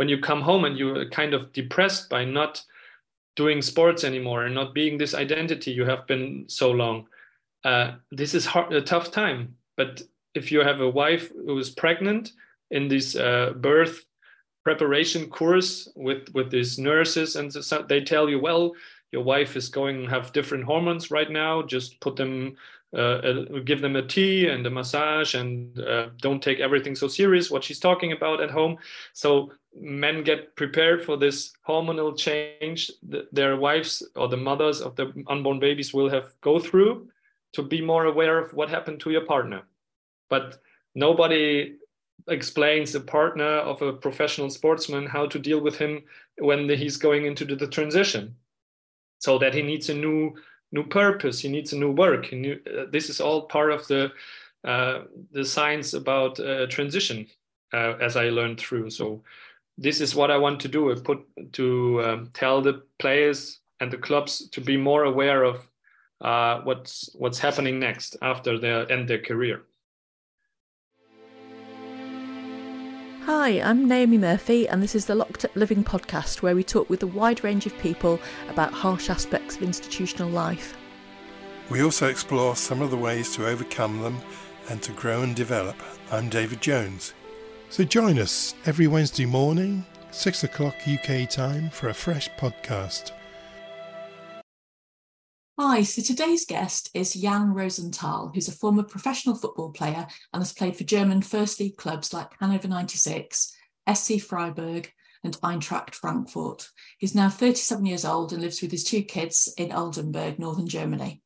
when you come home and you're kind of depressed by not doing sports anymore and not being this identity you have been so long uh, this is hard, a tough time. But if you have a wife who is pregnant in this uh, birth preparation course with with these nurses and they tell you well your wife is going to have different hormones right now just put them uh, give them a tea and a massage and uh, don't take everything so serious what she's talking about at home. So men get prepared for this hormonal change that their wives or the mothers of the unborn babies will have go through to be more aware of what happened to your partner. But nobody explains a partner of a professional sportsman how to deal with him when he's going into the transition. So that he needs a new new purpose he needs a new work new, uh, this is all part of the uh, the science about uh, transition uh, as i learned through. So this is what i want to do I put to um, tell the players and the clubs to be more aware of uh, what's what's happening next after they end their career Hi, I'm Naomi Murphy, and this is the Locked Up Living podcast where we talk with a wide range of people about harsh aspects of institutional life. We also explore some of the ways to overcome them and to grow and develop. I'm David Jones. So join us every Wednesday morning, 6 o'clock UK time, for a fresh podcast. Hi, so today's guest is Jan Rosenthal, who's a former professional football player and has played for German First League clubs like Hannover 96, SC Freiburg, and Eintracht Frankfurt. He's now 37 years old and lives with his two kids in Oldenburg, northern Germany.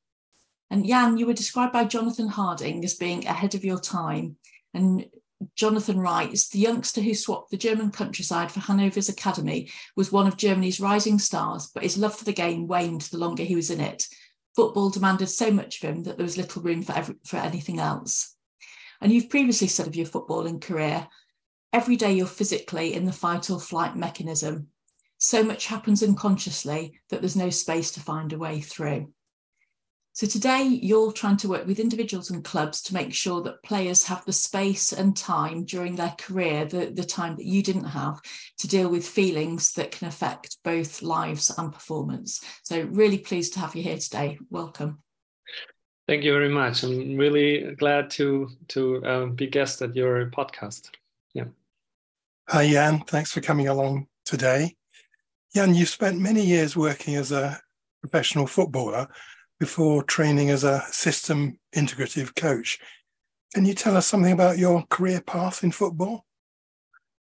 And Jan, you were described by Jonathan Harding as being ahead of your time. And Jonathan writes The youngster who swapped the German countryside for Hannover's academy was one of Germany's rising stars, but his love for the game waned the longer he was in it football demanded so much of him that there was little room for, every, for anything else. And you've previously said of your footballing career, every day you're physically in the fight or flight mechanism. So much happens unconsciously that there's no space to find a way through. So today you're trying to work with individuals and clubs to make sure that players have the space and time during their career, the, the time that you didn't have, to deal with feelings that can affect both lives and performance. So really pleased to have you here today. Welcome. Thank you very much. I'm really glad to to um, be guest at your podcast. Yeah. Hi Jan, thanks for coming along today. Jan, you've spent many years working as a professional footballer before training as a system integrative coach. Can you tell us something about your career path in football?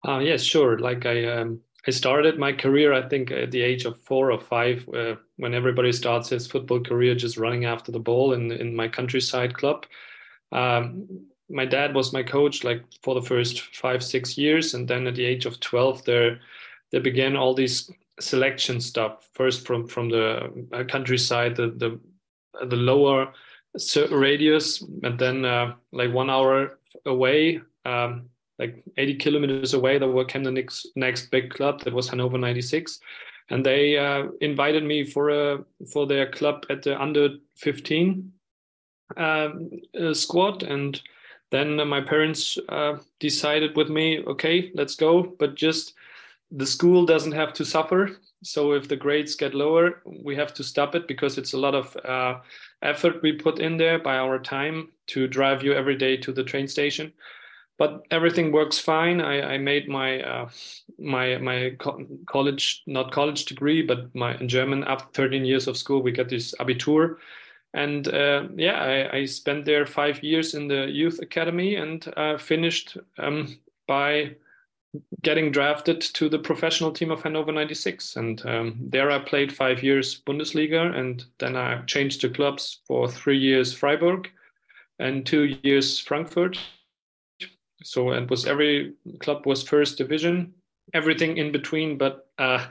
Uh, yes, sure. Like I, um, I started my career, I think, at the age of four or five, uh, when everybody starts his football career just running after the ball in in my countryside club. Um, my dad was my coach, like for the first five six years, and then at the age of twelve, there there began all these selection stuff. First from from the uh, countryside, the the the lower radius, and then uh, like one hour away, um, like 80 kilometers away, there came the next next big club that was Hannover 96, and they uh, invited me for a for their club at the under 15 um, uh, squad, and then my parents uh, decided with me, okay, let's go, but just the school doesn't have to suffer so if the grades get lower, we have to stop it because it's a lot of uh, effort we put in there by our time to drive you every day to the train station. But everything works fine. I, I made my uh, my my co- college not college degree, but my in German after 13 years of school, we get this Abitur, and uh, yeah, I, I, spent there five years in the youth academy and uh, finished um, by getting drafted to the professional team of Hannover 96. And um, there I played five years Bundesliga, and then I changed to clubs for three years Freiburg and two years Frankfurt. So it was every club was first division, everything in between, but uh,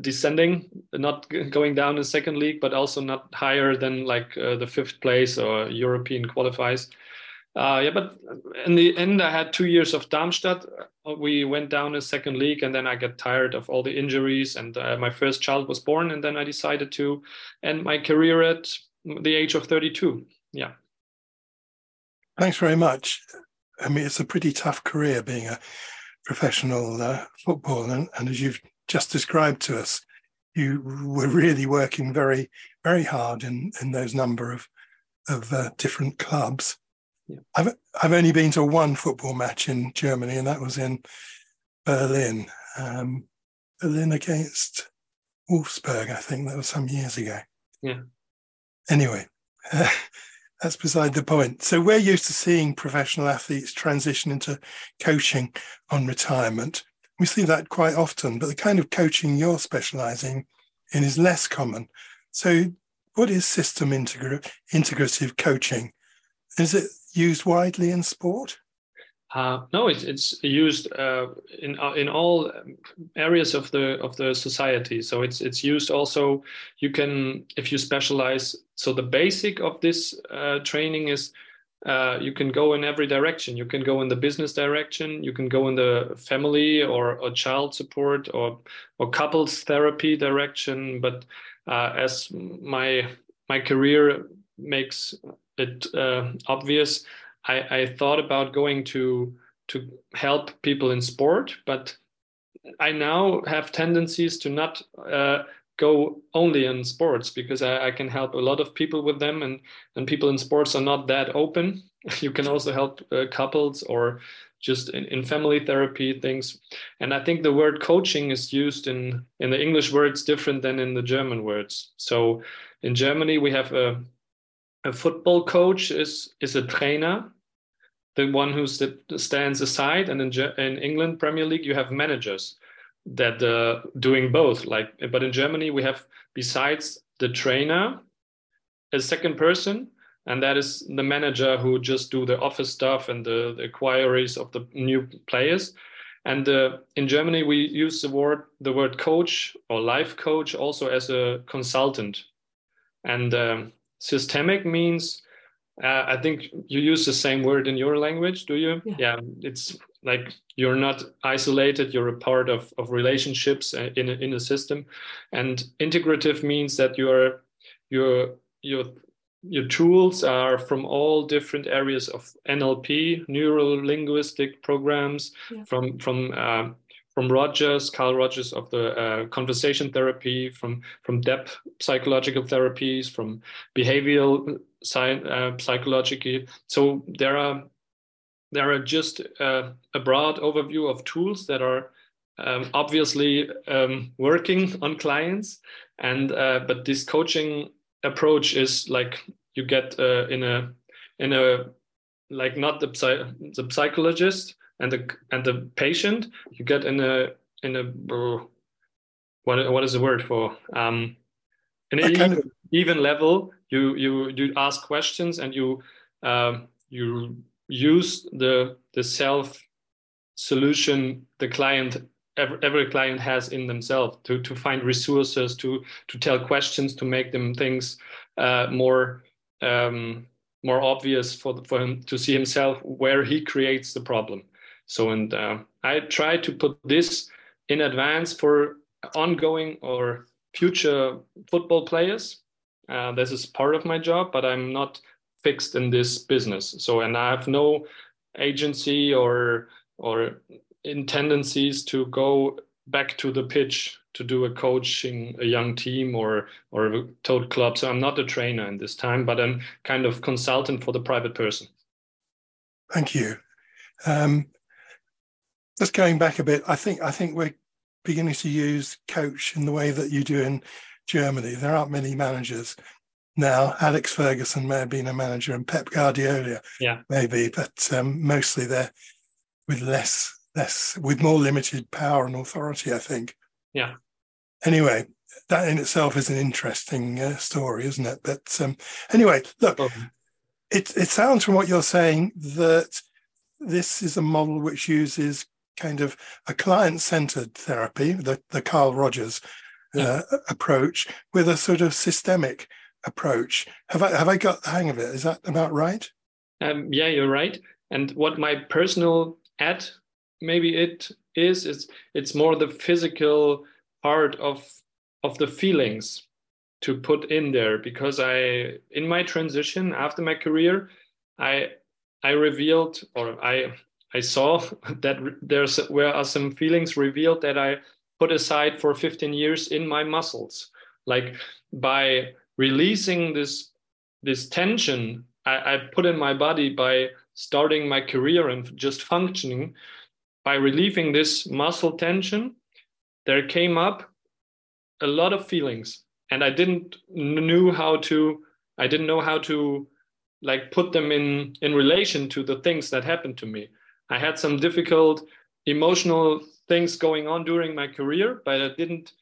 descending, not going down in second league, but also not higher than like uh, the fifth place or European qualifies. Uh, yeah, but in the end, I had two years of Darmstadt. We went down a second league, and then I got tired of all the injuries. And uh, my first child was born, and then I decided to end my career at the age of 32. Yeah. Thanks very much. I mean, it's a pretty tough career being a professional uh, football. And, and, as you've just described to us, you were really working very, very hard in, in those number of, of uh, different clubs. Yeah. I've, I've only been to one football match in Germany, and that was in Berlin. Um, Berlin against Wolfsburg, I think that was some years ago. Yeah. Anyway, uh, that's beside the point. So we're used to seeing professional athletes transition into coaching on retirement. We see that quite often, but the kind of coaching you're specializing in is less common. So, what is system integra- integrative coaching? Is it used widely in sport? Uh, no, it's it's used uh, in uh, in all areas of the of the society. So it's it's used also. You can if you specialize. So the basic of this uh, training is uh, you can go in every direction. You can go in the business direction. You can go in the family or, or child support or or couples therapy direction. But uh, as my my career makes it obvious, I, I thought about going to to help people in sport, but I now have tendencies to not uh, go only in sports because I, I, can help a lot of people with them, and and people in sports are not that open. you can also help uh, couples or just in, in, family therapy things. And I think the word coaching is used in in the English words different than in the German words. So in Germany we have a a football coach is is a trainer the one who stands aside and in, in england premier league you have managers that uh, doing both like but in germany we have besides the trainer a second person and that is the manager who just do the office stuff and the, the inquiries of the new players. And uh, in germany we use the word the word coach or life coach also as a consultant. And um, systemic means uh, i think you use the same word in your language do you? Yeah, yeah it's like you're not isolated you're a part of, of relationships uh, in a, in a system. And integrative means that you're your your your tools are from all different areas of NLP, neuro linguistic programs, yeah. from from uh, from Rogers, Carl Rogers of the uh, conversation therapy, from from depth psychological therapies, from behavioral science, uh, psychology. So there are there are just uh, a broad overview of tools that are um, obviously um, working on clients, and uh, but this coaching approach is like you get uh, in a in a like not the, the psychologist and the and the patient you get in a in a what what is the word for um in an even, of... even level you you you ask questions and you um, you use the the self solution the client every, every client has in themselves to to find resources to to tell questions to make them things uh, more um, more obvious for for him to see himself where he creates the problem so, and uh, I try to put this in advance for ongoing or future football players. Uh, this is part of my job, but I'm not fixed in this business. So, and I have no agency or or in tendencies to go back to the pitch to do a coaching a young team or or a total club. So I'm not a trainer in this time, but I'm kind of consultant for the private person. Thank you. Um, just going back a bit, I think I think we're beginning to use coach in the way that you do in Germany. There aren't many managers now. Alex Ferguson may have been a manager, and Pep Guardiola, yeah, maybe, but um, mostly they're with less, less, with more limited power and authority. I think. Yeah. Anyway, that in itself is an interesting uh, story, isn't it? But um, anyway, look, oh. it it sounds from what you're saying that this is a model which uses kind of a client-centered therapy, the, the Carl Rogers uh, yeah. approach, with a sort of systemic approach. Have I have I got the hang of it? Is that about right? Um, yeah, you're right. And what my personal ad maybe it is is it's more the physical part of of the feelings to put in there because I in my transition after my career I I revealed or I I saw that there's where are some feelings revealed that I put aside for 15 years in my muscles. Like by releasing this this tension I, I put in my body by starting my career and just functioning, by relieving this muscle tension, there came up a lot of feelings, and I didn't knew how to. I didn't know how to like put them in in relation to the things that happened to me. I had some difficult emotional things going on during my career, but I didn't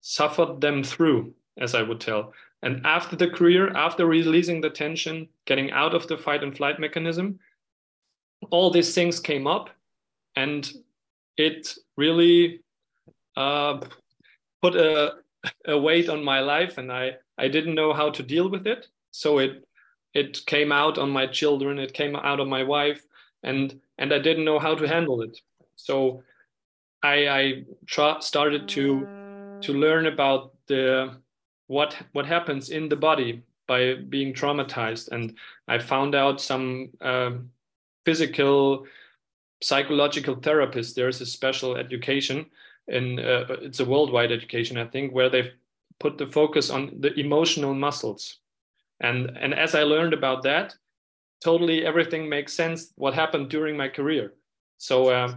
suffer them through, as I would tell. And after the career, after releasing the tension, getting out of the fight and flight mechanism, all these things came up and it really uh, put a, a weight on my life and I, I didn't know how to deal with it. So it it came out on my children, it came out on my wife, and and I didn't know how to handle it. So I, I tra- started to to learn about the what what happens in the body by being traumatized. And i found out some um, physical psychological therapists. There's a special education in uh, it's a worldwide education i think where they've put the focus on the emotional muscles. And and as i learned about that totally everything makes sense what happened during my career. So uh,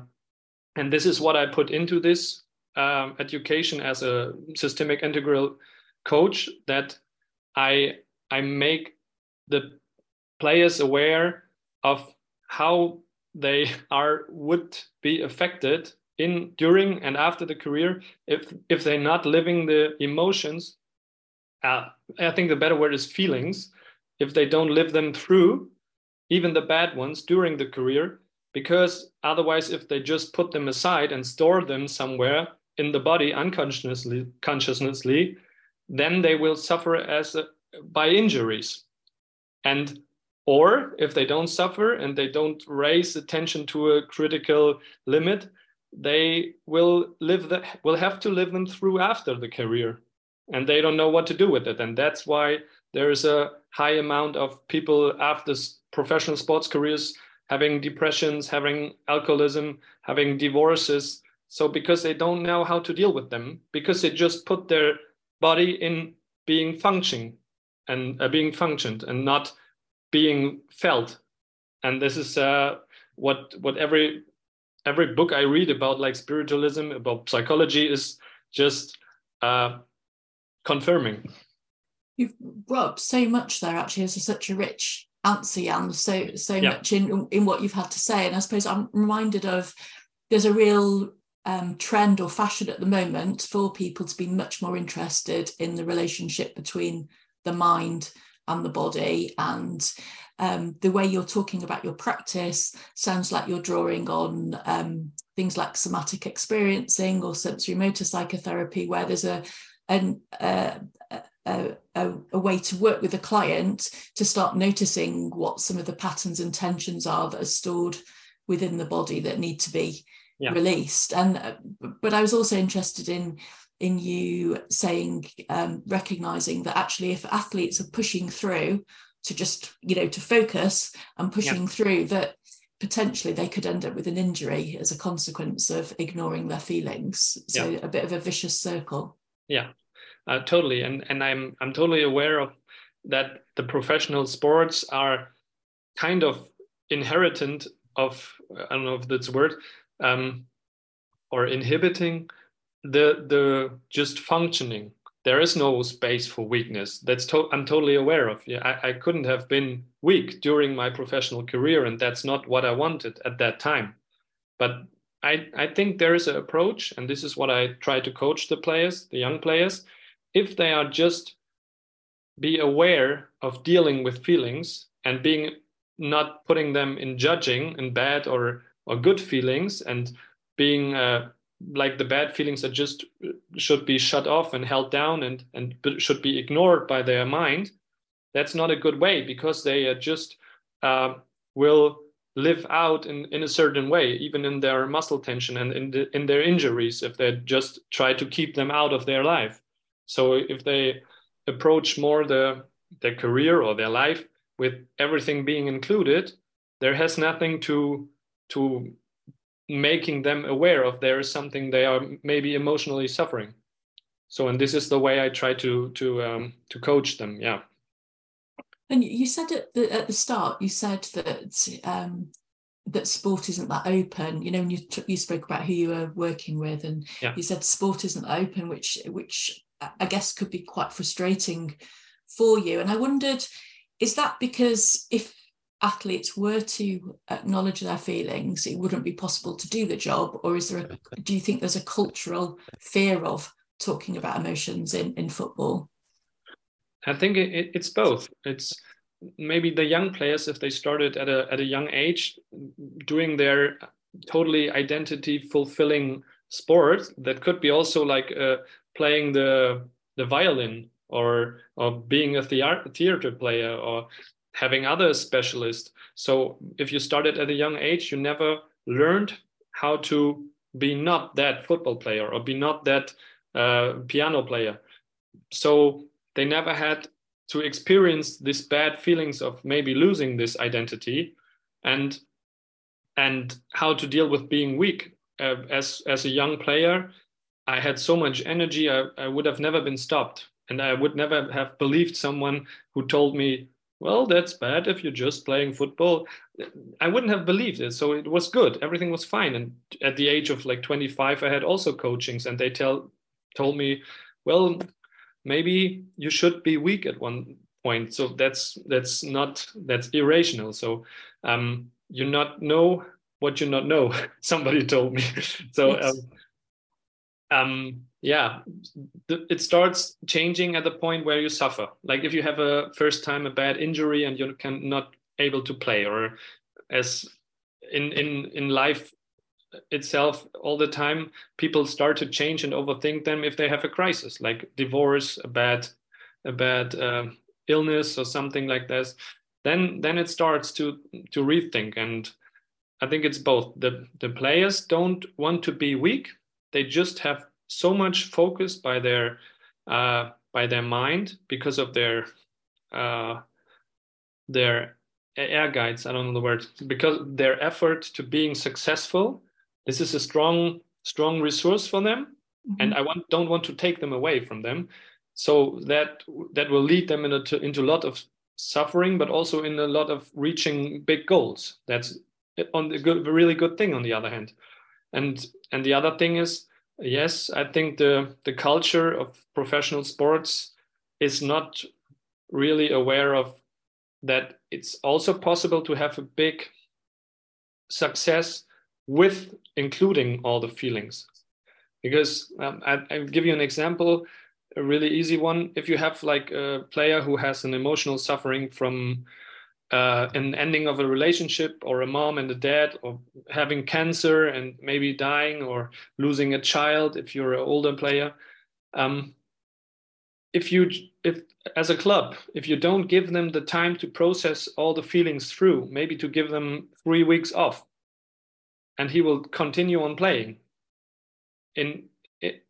and this is what i put into this um, education as a systemic integral coach that I I make the players aware of how they are would be affected in during and after the career. If if they're not living the emotions uh, i think the better word is feelings. If they don't live them through even the bad ones during the career because otherwise if they just put them aside and store them somewhere in the body unconsciously consciously then they will suffer as a, by injuries. And or if they don't suffer and they don't raise attention to a critical limit they will live the, will have to live them through after the career and they don't know what to do with it. And that's why there is a high amount of people after professional sports careers having depressions having alcoholism having divorces. So because they don't know how to deal with them because they just put their body in being functioning and uh, being functioned and not being felt. And this is uh, what what every every book i read about like spiritualism about psychology is just uh, confirming. You've brought up so much there actually. As such a rich answer Jan so so yeah. much in in what you've had to say and i suppose i'm reminded of there's a real um, trend or fashion at the moment for people to be much more interested in the relationship between the mind and the body and um, the way you're talking about your practice sounds like you're drawing on um, things like somatic experiencing or sensorimotor psychotherapy where there's a an, uh, a, a, a, way to work with a client to start noticing what some of the patterns and tensions are that are stored within the body that need to be yeah. released and uh, but i was also interested in in you saying um, recognizing that actually if athletes are pushing through to just you know to focus and pushing yeah. through that potentially they could end up with an injury as a consequence of ignoring their feelings so yeah. a bit of a vicious circle yeah uh, totally. And and i'm i'm totally aware of that the professional sports are kind of inheritant of i don't know if that's a word um, or inhibiting the the just functioning. There is no space for weakness. That's to- i'm totally aware of. Yeah I, I couldn't have been weak during my professional career and that's not what i wanted at that time. But i i think there is an approach and this is what i try to coach the players the young players if they are just be aware of dealing with feelings and being not putting them in judging and bad or or good feelings and being uh, like the bad feelings that just should be shut off and held down and and should be ignored by their mind that's not a good way because they uh, just uh, will live out in, in a certain way even in their muscle tension and in, the, in their injuries if they just try to keep them out of their life so if they approach more the their career or their life with everything being included there has nothing to to making them aware of there is something they are maybe emotionally suffering. So and this is the way i try to to um, to coach them yeah. And you said at the at the start you said that um, that sport isn't that open. You know when you you spoke about who you were working with and yeah. you said sport isn't open which which i guess could be quite frustrating for you. And i wondered is that because if athletes were to acknowledge their feelings it wouldn't be possible to do the job? Or is there a, do you think there's a cultural fear of talking about emotions in in football? I think it, it's both. It's maybe the young players if they started at a at a young age doing their totally identity fulfilling sport that could be also like uh, playing the the violin or or being a theater player or having other specialists. So if you started at a young age you never learned how to be not that football player or be not that uh, piano player. So they never had to experience this bad feelings of maybe losing this identity and and how to deal with being weak uh, as as a young player i had so much energy I, I would have never been stopped. And i would never have believed someone who told me well that's bad if you're just playing football. I wouldn't have believed it. So it was good. Everything was fine. And at the age of like 25 i had also coachings and they tell told me well maybe you should be weak at one point. So that's that's not that's irrational. So um you not know what you not know somebody told me. So um, um yeah it starts changing at the point where you suffer. Like if you have a first time a bad injury and you can not able to play or as in in in life itself all the time people start to change and overthink them if they have a crisis like divorce a bad a bad uh, illness or something like this then then it starts to to rethink. And i think it's both. The the players don't want to be weak they just have so much focus by their uh, by their mind because of their uh, their Ehrgeiz. I don't know the word because their effort to being successful this is a strong strong resource for them mm-hmm. and i want, don't want to take them away from them. So that that will lead them into, into a lot of suffering but also in a lot of reaching big goals. That's on the good really good thing on the other hand and and the other thing is yes i think the the culture of professional sports is not really aware of that it's also possible to have a big success with including all the feelings. Because um, I, I'll give you an example, a really easy one. If you have like a player who has an emotional suffering from uh, an ending of a relationship, or a mom and a dad, or having cancer and maybe dying, or losing a child, if you're an older player, um, if you if as a club if you don't give them the time to process all the feelings through maybe to give them three weeks off and he will continue on playing. In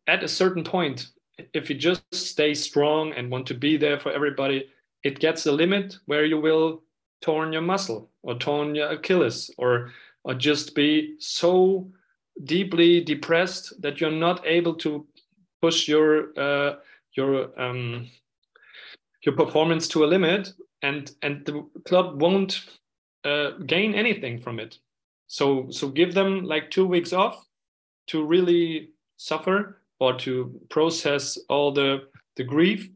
at a certain point, if you just stay strong and want to be there for everybody, it gets a limit where you will torn your muscle or torn your Achilles or or just be so deeply depressed that you're not able to push your uh, your um, your performance to a limit, and and the club won't uh, gain anything from it. So so give them like two weeks off to really suffer or to process all the the grief,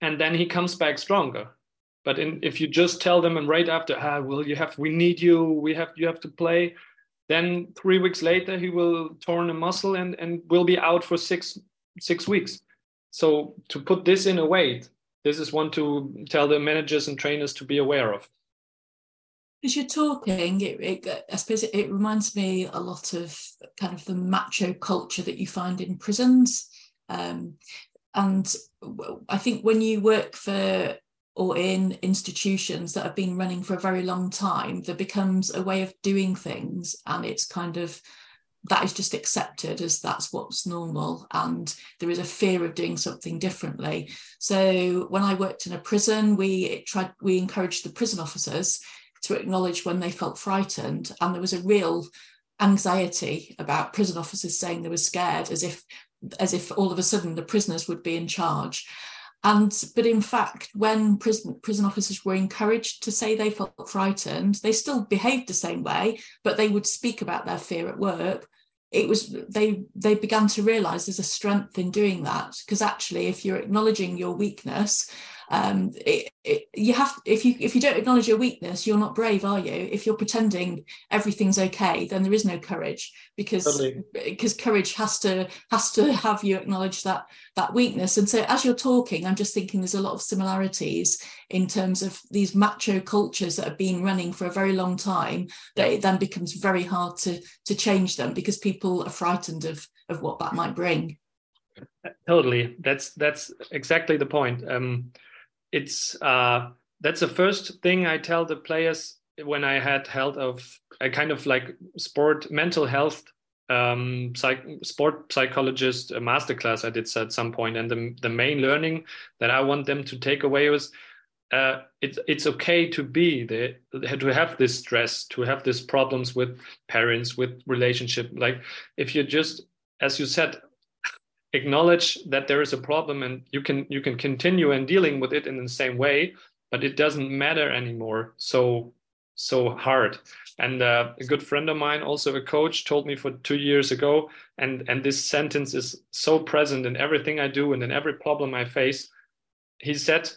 and then he comes back stronger. But in, if you just tell them and right after, ah, well, you have, we need you, we have, you have to play, then three weeks later he will torn a muscle and and will be out for six six weeks. So to put this in a weight, this is one to tell the managers and trainers to be aware of as you're talking, it, it, I suppose it, it, reminds me a lot of kind of the macho culture that you find in prisons. Um, and I think when you work for or in institutions that have been running for a very long time, that becomes a way of doing things, and it's kind of that is just accepted as that's what's normal. And there is a fear of doing something differently. So when i worked in a prison we tried we encouraged the prison officers to acknowledge when they felt frightened. And there was a real anxiety about prison officers saying they were scared as if as if all of a sudden the prisoners would be in charge and but in fact when prison prison officers were encouraged to say they felt frightened they still behaved the same way but they would speak about their fear at work. It was they they began to realize there's a strength in doing that because actually if you're acknowledging your weakness um, it, it, you have if you if you don't acknowledge your weakness you're not brave are you? If you're pretending everything's okay then there is no courage because totally. because courage has to has to have you acknowledge that that weakness. And so as you're talking i'm just thinking there's a lot of similarities in terms of these macho cultures that have been running for a very long time that it then becomes very hard to to change them because people are frightened of of what that might bring. Totally. That's that's exactly the point. Um it's uh, that's the first thing I tell the players when I had held of a kind of like sport mental health um, psych, sport psychologist a masterclass I did at some point, and the the main learning that I want them to take away was uh, it's it's okay to be there, to have this stress, to have these problems with parents, with relationship. Like if you just, as you said, acknowledge that there is a problem and you can you can continue and dealing with it in the same way but it doesn't matter anymore. So so hard. And uh, a good friend of mine also a coach told me for two years ago and and this sentence is so present in everything i do and in every problem i face. He said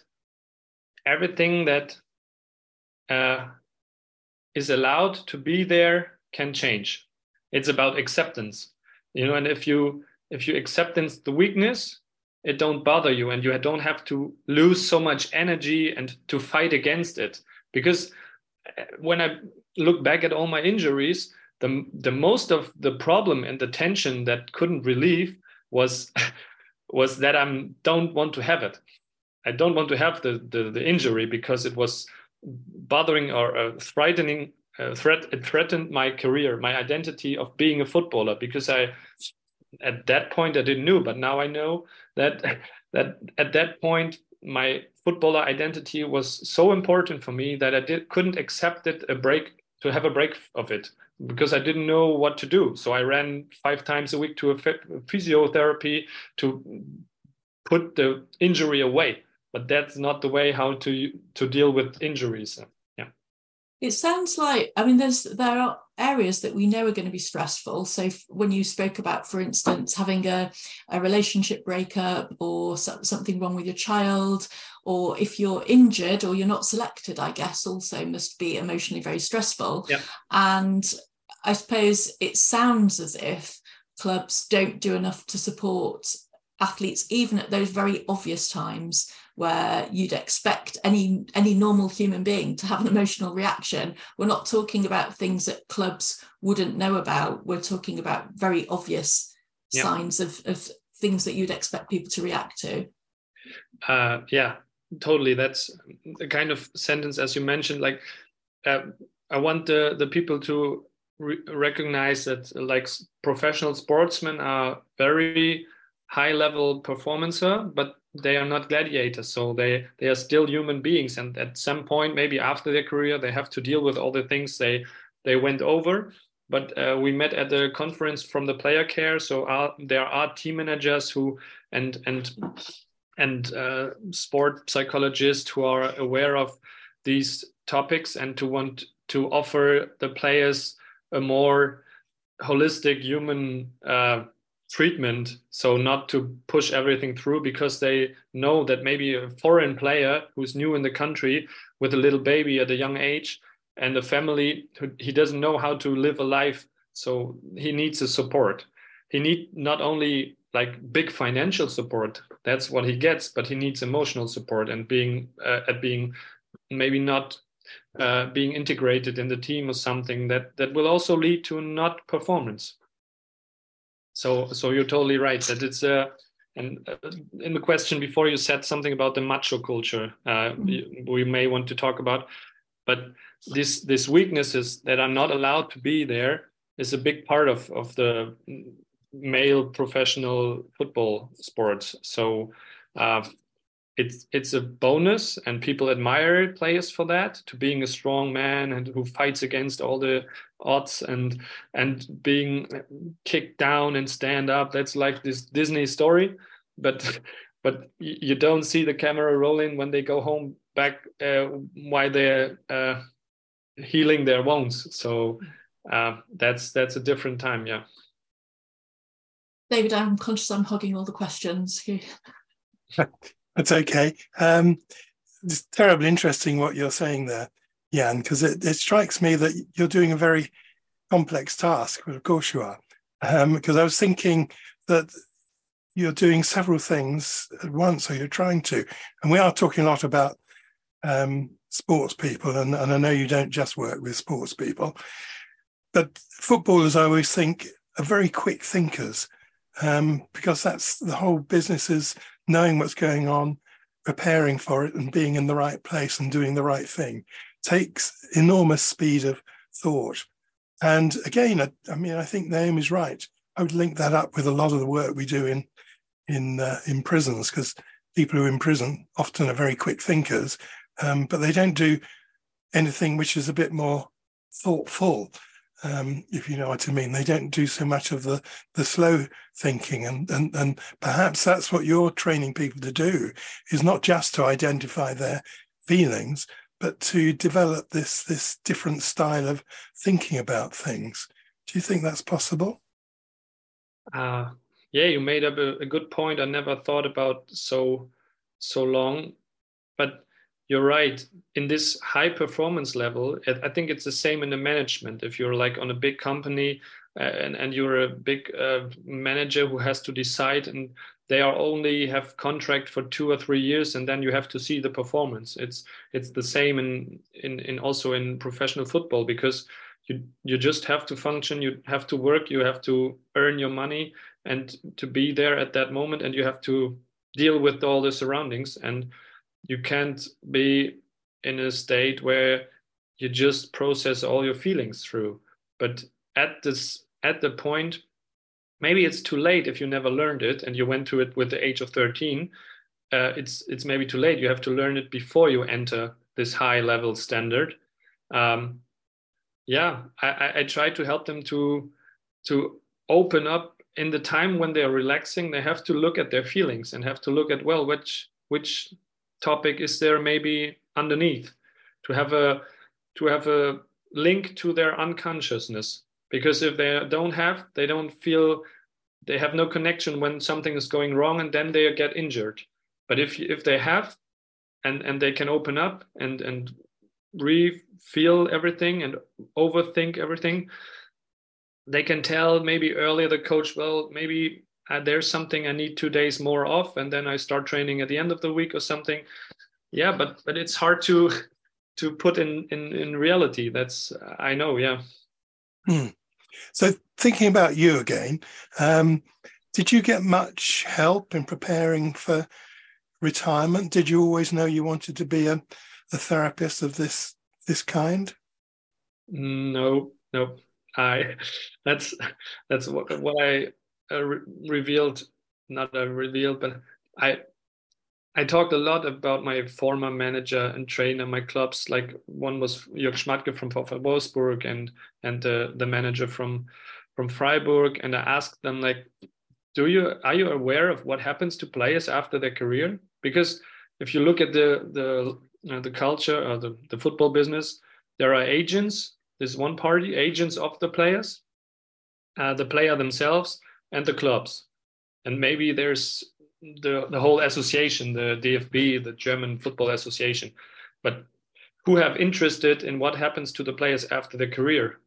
everything that uh, is allowed to be there can change. It's about acceptance. You know and if you if you acceptance the weakness it don't bother you and you don't have to lose so much energy and to fight against it. Because uh, when i look back at all my injuries the, the most of the problem and the tension that couldn't relieve was was that i don't want to have it. I don't want to have the, the, the injury because it was bothering or uh, threatening uh, threat it threatened my career my identity of being a footballer because i at that point I didn't know, but now I know that that at that point my footballer identity was so important for me that I did, couldn't accept it a break to have a break of it because I didn't know what to do. So I ran five times a week to a physiotherapy to put the injury away. But that's not the way how to to deal with injuries. It sounds like I mean there's there are areas that we know are going to be stressful. So when you spoke about, for instance, having a, a relationship breakup or so, something wrong with your child, or if you're injured or you're not selected, I guess also must be emotionally very stressful. Yeah. And I suppose it sounds as if clubs don't do enough to support athletes even at those very obvious times where you'd expect any any normal human being to have an emotional reaction. We're not talking about things that clubs wouldn't know about. We're talking about very obvious yeah. signs of, of things that you'd expect people to react to. Uh, yeah totally. That's the kind of sentence as you mentioned like uh, i want the the people to re- recognize that like professional sportsmen are very high level performancer but they are not gladiators so they they are still human beings. And at some point maybe after their career they have to deal with all the things they they went over. But uh, we met at the conference from the player care so our, there are team managers who and and and uh, sport psychologists who are aware of these topics and to want to offer the players a more holistic human uh, treatment so not to push everything through because they know that maybe a foreign player who's new in the country with a little baby at a young age and a family he doesn't know how to live a life so he needs a support. He need not only like big financial support that's what he gets but he needs emotional support and being uh, at being maybe not uh, being integrated in the team or something that that will also lead to not performance so, so you're totally right that it's a. Uh, and uh, in the question before, you said something about the macho culture. Uh, mm-hmm. we may want to talk about, but this these weaknesses that are not allowed to be there is a big part of of the male professional football sports. So. Uh, it's it's a bonus and people admire players for that to being a strong man and who fights against all the odds and and being kicked down and stand up. That's like this disney story but but you don't see the camera rolling when they go home back uh, while they're uh, healing their wounds. So uh, that's that's a different time yeah. David i'm conscious i'm hogging all the questions That's okay. Um, it's terribly interesting what you're saying there, Jan, because it, it strikes me that you're doing a very complex task. Well, of course you are. Because um, I was thinking that you're doing several things at once, or you're trying to. And we are talking a lot about um, sports people, and, and I know you don't just work with sports people, but footballers, I always think, are very quick thinkers um, because that's the whole business is knowing what's going on, preparing for it, and being in the right place and doing the right thing takes enormous speed of thought. And again, I, I mean, I think Naomi's right. I would link that up with a lot of the work we do in in uh, in prisons because people who are in prison often are very quick thinkers, um, but they don't do anything which is a bit more thoughtful um, if you know what I mean. They don't do so much of the the slow thinking, and and and perhaps that's what you're training people to do is not just to identify their feelings, but to develop this this different style of thinking about things. Do you think that's possible? Uh, yeah, you made up a, a good point. I never thought about so so long, but you're right. In this high performance level i think it's the same in the management. If you're like on a big company uh, and, and you're a big uh, manager who has to decide and they are only have contract for two or three years and then you have to see the performance. It's it's the same in in, in also in professional football because you you just have to function you have to work you have to earn your money and to be there at that moment and you have to deal with all the surroundings. And you can't be in a state where you just process all your feelings through. But at this at the point maybe it's too late if you never learned it and you went to it with the age of 13 uh, it's it's maybe too late. You have to learn it before you enter this high level standard. Um, yeah I, I try to help them to to open up in the time when they're relaxing. They have to look at their feelings and have to look at well which which topic is there maybe underneath to have a to have a link to their unconsciousness? Because if they don't have they don't feel they have no connection when something is going wrong and then they get injured. But if if they have and and they can open up and and re-feel everything and overthink everything they can tell maybe earlier the coach well maybe uh, there's something I need two days more off, and then I start training at the end of the week or something. Yeah, but but it's hard to to put in in in reality. That's I know. Yeah. Hmm. So thinking about you again, um, did you get much help in preparing for retirement? Did you always know you wanted to be a, a therapist of this this kind? No, no. I that's that's what what I re- revealed, not revealed, but I I talked a lot about my former manager and trainer, my clubs. Like one was Jörg Schmadtke from VfL Wolfsburg and and uh, the manager from from Freiburg, and I asked them like, do you are you aware of what happens to players after their career? Because if you look at the the uh, the culture or the, the football business, there are agents. There's one party, agents of the players, uh, the player themselves, and the clubs. And maybe there's the, the whole association, the DFB, the German Football Association, but who have interested in what happens to the players after their career.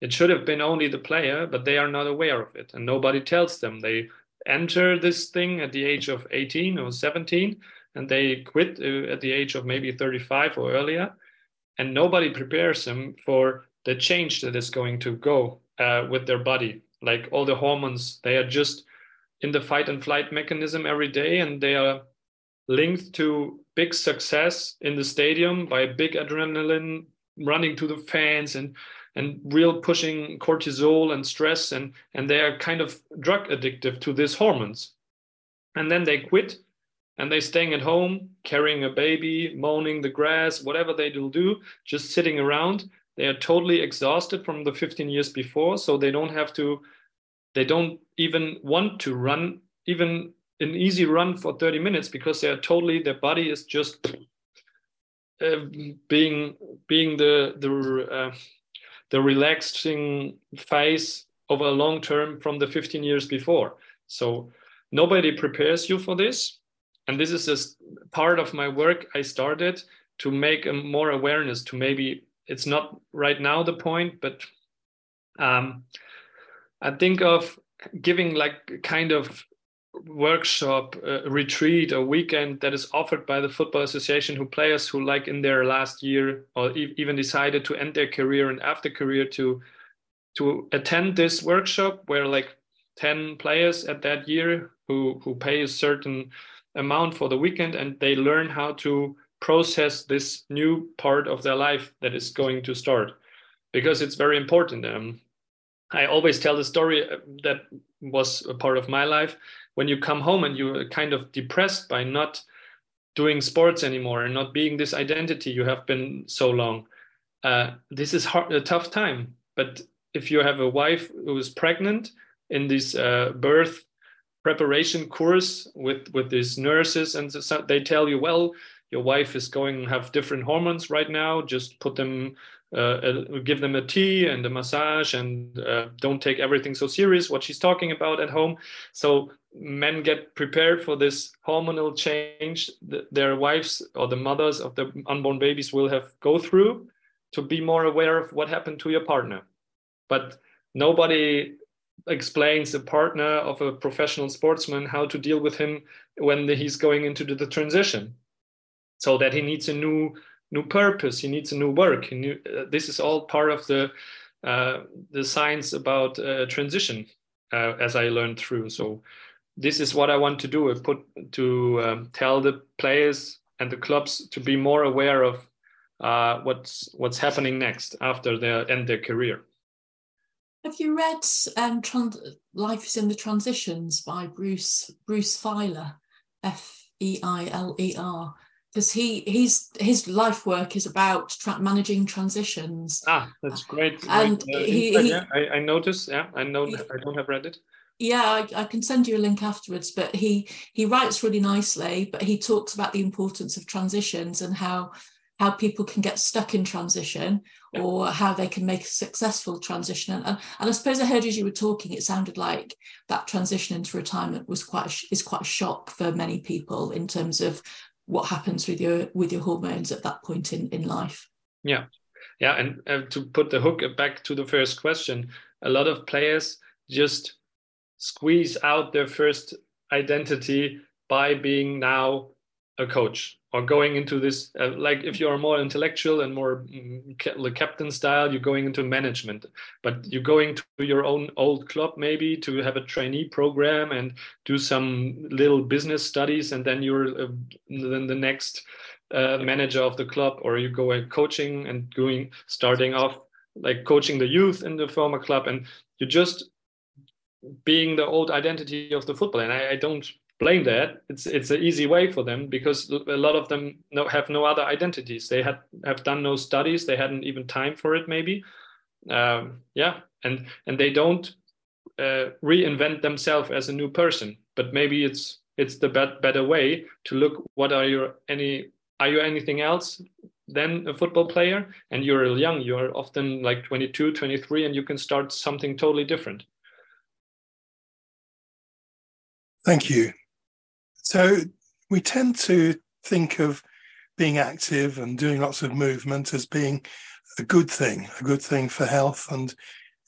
It should have been only the player, but they are not aware of it, and nobody tells them. They enter this thing at the age of 18 or 17, and they quit uh, at the age of maybe 35 or earlier, and nobody prepares them for the change that is going to go uh, with their body like all the hormones they are just in the fight and flight mechanism every day and they are linked to big success in the stadium by big adrenaline running to the fans and and real pushing cortisol and stress and and they are kind of drug addictive to these hormones and then they quit and they're staying at home, carrying a baby, mowing the grass, whatever they will do, just sitting around. They are totally exhausted from the 15 years before, so they don't have to, they don't even want to run even an easy run for 30 minutes because they are totally, their body is just uh, being being the the uh, the relaxing phase over a long term from the 15 years before. So nobody prepares you for this and this is just part of my work i started to make a more awareness to maybe it's not right now the point but um, i think of giving like kind of workshop uh, retreat or weekend that is offered by the football association who players who like in their last year or e- even decided to end their career and after career to to attend this workshop where like 10 players at that year who who pay a certain amount for the weekend and they learn how to process this new part of their life that is going to start because it's very important. Um, i always tell the story uh, that was a part of my life. When you come home and you're kind of depressed by not doing sports anymore and not being this identity you have been so long uh, this is hard, a tough time. But if you have a wife who is pregnant in this uh, birth preparation course with with these nurses and so they tell you well your wife is going have different hormones right now. Just put them uh, give them a tea and a massage and uh, don't take everything so serious what she's talking about at home. So men get prepared for this hormonal change that their wives or the mothers of the unborn babies will have go through to be more aware of what happened to your partner. But nobody explains a partner of a professional sportsman how to deal with him when he's going into the transition so that he needs a new new purpose he needs a new work. Knew, uh, this is all part of the uh, the science about uh, transition uh, as i learned through. So this is what i want to do put to um, tell the players and the clubs to be more aware of uh, what's what's happening next after they end their career. Have you read um, Life is in the Transitions by Bruce Bruce Feiler, F E I L E R? Because he he's his life work is about tra- managing transitions. Ah, that's great. And uh, he, he, yeah, I, I noticed. Yeah, I know. He, I don't have read it. Yeah, I, I, can send you a link afterwards. But he he writes really nicely. But he talks about the importance of transitions and how how people can get stuck in transition or how they can make a successful transition. And, and, I suppose I heard as you were talking, it sounded like that transition into retirement was quite a, is quite a shock for many people in terms of what happens with your with your hormones at that point in in life. Yeah, yeah, and uh, to put the hook back to the first question, a lot of players just squeeze out their first identity by being now a coach or going into this uh, like if you're more intellectual and more mm, captain style you're going into management. But you're going to your own old club maybe to have a trainee program and do some little business studies and then you're uh, then the next uh, manager of the club or you go uh, coaching and doing starting off like coaching the youth in the former club and you're just being the old identity of the football. And I, I don't blame that. It's it's an easy way for them because a lot of them no, have no other identities. They had have done no studies. They hadn't even time for it. Maybe, um, yeah, and and they don't uh, reinvent themselves as a new person. But maybe it's it's the bet- better way to look. What are your any? Are you anything else than a football player? And you're young. You're often like 22, 23, and you can start something totally different. Thank you. So we tend to think of being active and doing lots of movement as being a good thing, a good thing for health and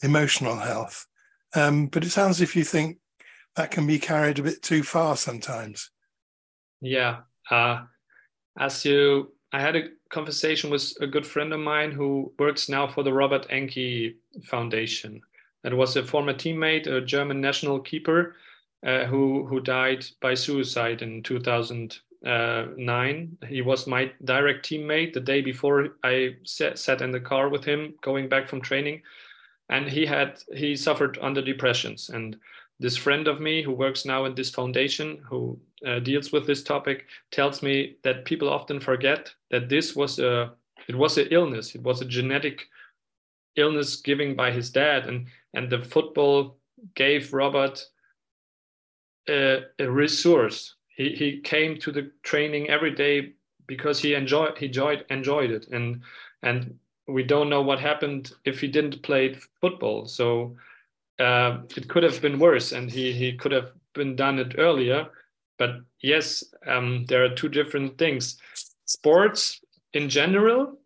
emotional health. Um, but it sounds if you think that can be carried a bit too far sometimes. Yeah. Uh, as you, I had a conversation with a good friend of mine who works now for the Robert Enke Foundation. That was a former teammate, a German national keeper uh, who who died by suicide in 2009. He was my direct teammate the day before I sat, sat in the car with him going back from training, and he had he suffered under depressions. And this friend of me who works now in this foundation who uh, deals with this topic tells me that people often forget that this was a it was an illness. It was a genetic illness given by his dad. And and the football gave robert a, a resource. He he came to the training every day because he enjoyed he enjoyed enjoyed it. And and we don't know what happened if he didn't play football. So uh, it could have been worse and he he could have been done it earlier. But yes um, there are two different things. Sports in general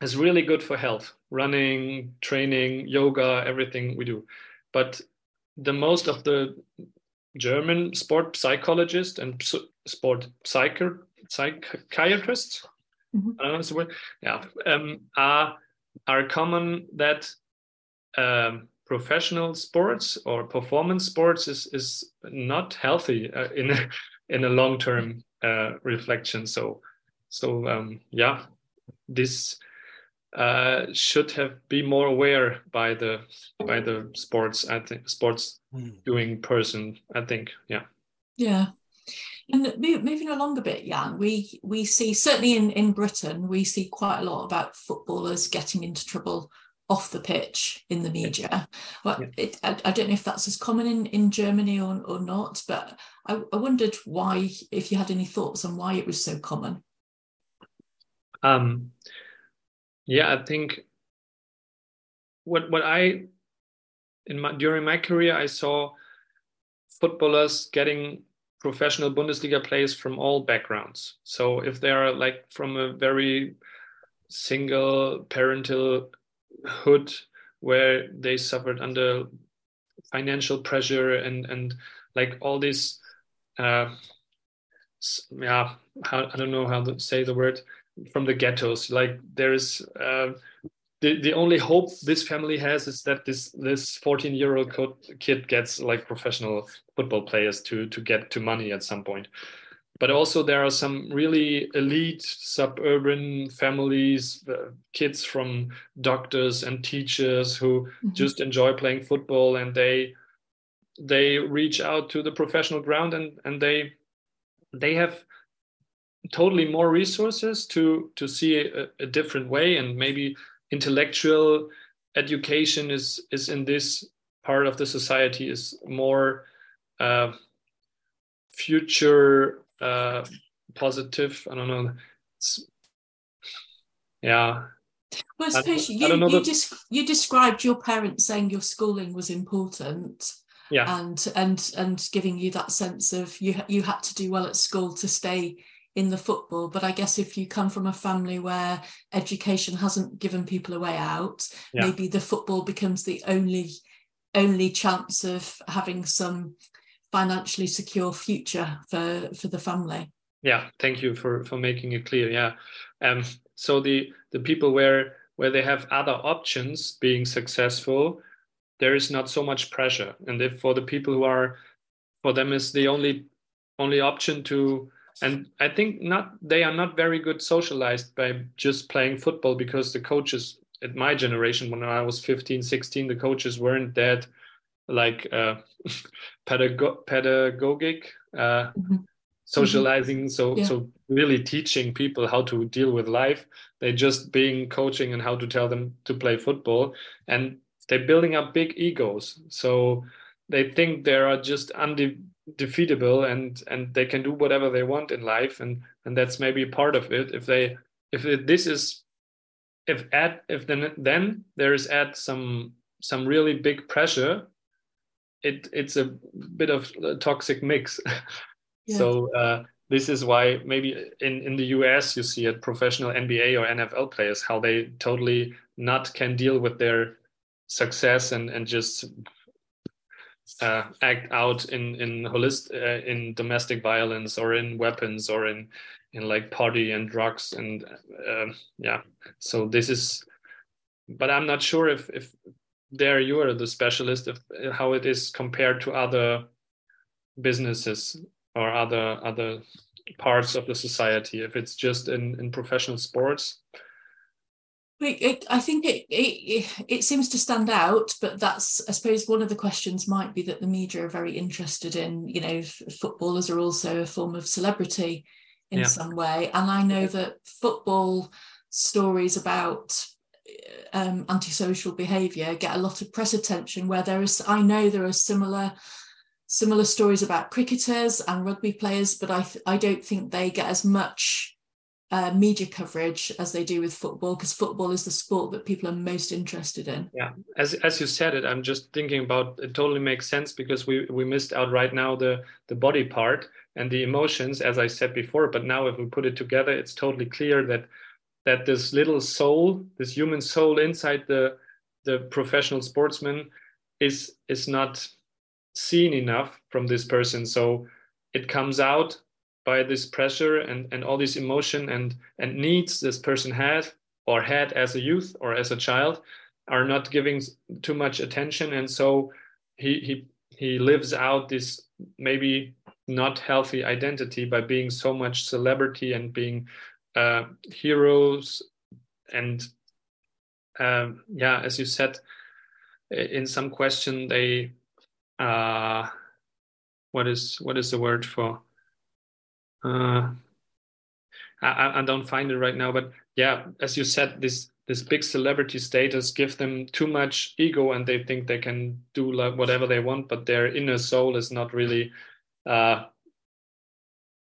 is really good for health. Running training yoga everything we do. But the most of the german sport psychologists and sport psycho- psychiatrists mm-hmm. i don't know the word yeah um, are are common that um, professional sports or performance sports is is not healthy uh, in a, in a long term uh, reflection. So so um, yeah, this uh, should have be more aware by the by the sports I think sports mm. doing person. I think yeah. Yeah. And moving along a bit, Jan, we we see certainly in, in Britain we see quite a lot about footballers getting into trouble off the pitch in the media. Well, yeah. it, I, I, don't know if that's as common in, in Germany or, or not, but I, I, wondered why, if you had any thoughts on why it was so common. Um, yeah, I think what what I in my during my career I saw footballers getting professional Bundesliga players from all backgrounds. So if they are like from a very single parental hood where they suffered under financial pressure and and like all this uh yeah i don't know how to say the word from the ghettos like there is uh the, the only hope this family has is that this this 14 year old kid gets like professional football players to to get to money at some point but also there are some really elite suburban families uh, kids from doctors and teachers who mm-hmm. just enjoy playing football and they they reach out to the professional ground and and they they have totally more resources to to see a, a different way and maybe intellectual education is is in this part of the society is more uh, future uh, positive. I don't know. It's, yeah. Well, I suppose I, you, I you, the... you described your parents saying your schooling was important. Yeah. And and and giving you that sense of you you had to do well at school to stay in the football. But I guess if you come from a family where education hasn't given people a way out, yeah. maybe the football becomes the only only chance of having some financially secure future for for the family yeah thank you for for making it clear yeah um so the the people where where they have other options being successful there is not so much pressure and if for the people who are for them is the only only option to and i think not they are not very good socialized by just playing football because the coaches at my generation when i was 15 16 the coaches weren't that like uh, pedago- pedagogic uh, mm-hmm. socializing mm-hmm. so yeah. so really teaching people how to deal with life they just being coaching and how to tell them to play football and they're building up big egos so they think they are just undefeatable and and they can do whatever they want in life and and that's maybe part of it if they if it, this is if add if then then there is add some some really big pressure it it's a bit of a toxic mix. Yeah. so uh, this is why maybe in, in the US you see it professional NBA or NFL players how they totally not can deal with their success and and just uh, act out in in holist uh, in domestic violence or in weapons or in in like party and drugs and uh, yeah. So this is but i'm not sure if if there you are the specialist of how it is compared to other businesses or other other parts of the society. If it's just in in professional sports It, it, I think it, it it seems to stand out, but that's I suppose one of the questions might be that the media are very interested in. You know, footballers are also a form of celebrity in yeah. some way, and I know that football stories about um, antisocial behaviour get a lot of press attention. Where there is, I know there are similar similar stories about cricketers and rugby players, but I I don't think they get as much uh, media coverage as they do with football because football is the sport that people are most interested in. Yeah, as as you said it, I'm just thinking about it. Totally makes sense because we we missed out right now the the body part and the emotions, as I said before. But now if we put it together, it's totally clear that that this little soul, this human soul inside the the professional sportsman, is is not seen enough from this person. So it comes out by this pressure and, and all this emotion and, and needs this person had or had as a youth or as a child are not giving too much attention. And so he he he lives out this maybe not healthy identity by being so much celebrity and being uh, heroes. And um, yeah as you said in some question they uh, what is what is the word for uh, I, I don't find it right now, but yeah, as you said, this this big celebrity status give them too much ego, and they think they can do like whatever they want, but their inner soul is not really uh,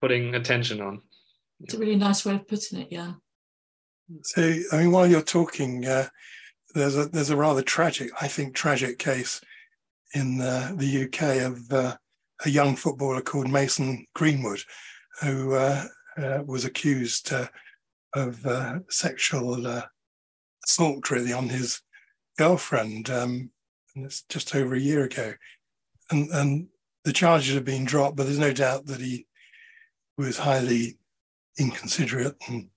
putting attention on. It's a really nice way of putting it. Yeah. So, I mean, while you're talking, uh, there's a there's a rather tragic, I think, tragic case in uh, the UK of uh, a young footballer called Mason Greenwood, who uh, uh, was accused uh, of sexual assault, really, on his girlfriend. Um, and it's just over a year ago. And, and the charges have been dropped, but there's no doubt that he was highly inconsiderate and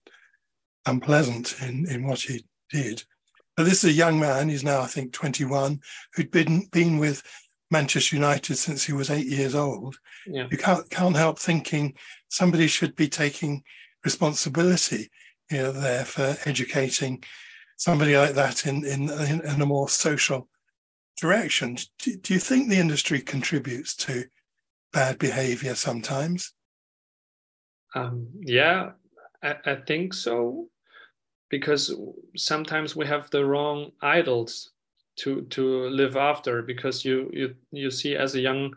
unpleasant in, in what he did. But this is a young man, he's now, I think, 21, who'd been, been with Manchester United since he was eight years old. Yeah. You can't can't help thinking somebody should be taking responsibility you know, there for educating somebody like that in in, in a more social direction. Do, do you think the industry contributes to bad behavior sometimes? Um, yeah, I, I think so, because sometimes we have the wrong idols to to live after because you you you see as a young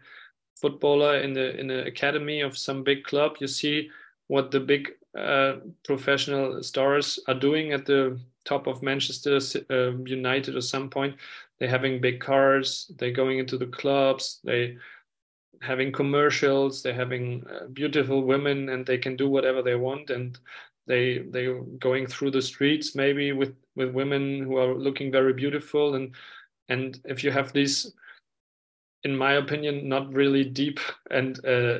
footballer in the in the academy of some big club you see what the big uh, professional stars are doing at the top of Manchester uh, United at some point. They're having big cars they're going into the clubs they having commercials they're having uh, beautiful women and they can do whatever they want and they they're going through the streets maybe with with women who are looking very beautiful. And and if you have these in my opinion not really deep and uh,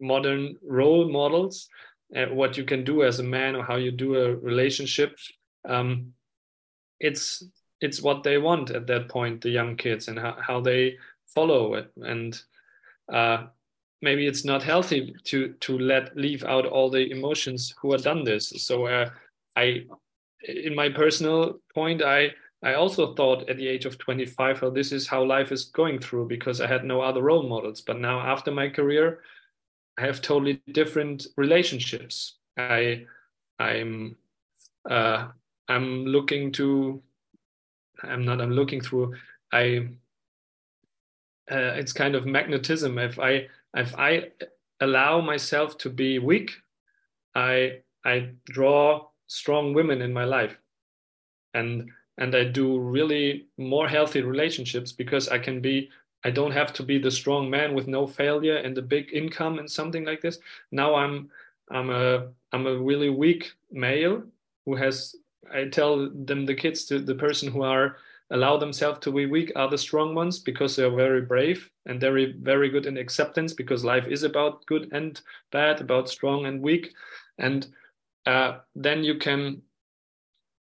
modern role models uh, what you can do as a man or how you do a relationship um, it's it's what they want at that point the young kids and how, how they follow it. And uh, maybe it's not healthy to to let leave out all the emotions who have done this. So uh, i in my personal point i i also thought at the age of 25 oh this is how life is going through because i had no other role models. But now after my career i have totally different relationships. I i'm uh i'm looking to i'm not i'm looking through i uh, it's kind of magnetism. If i if I allow myself to be weak, I I draw strong women in my life, and and I do really more healthy relationships because I can be. I don't have to be the strong man with no failure and a big income and something like this. Now I'm I'm a I'm a really weak male who has. I tell them the kids, to the person who are allow themselves to be weak are the strong ones because they're very brave and very very good in acceptance because life is about good and bad about strong and weak and uh, then you can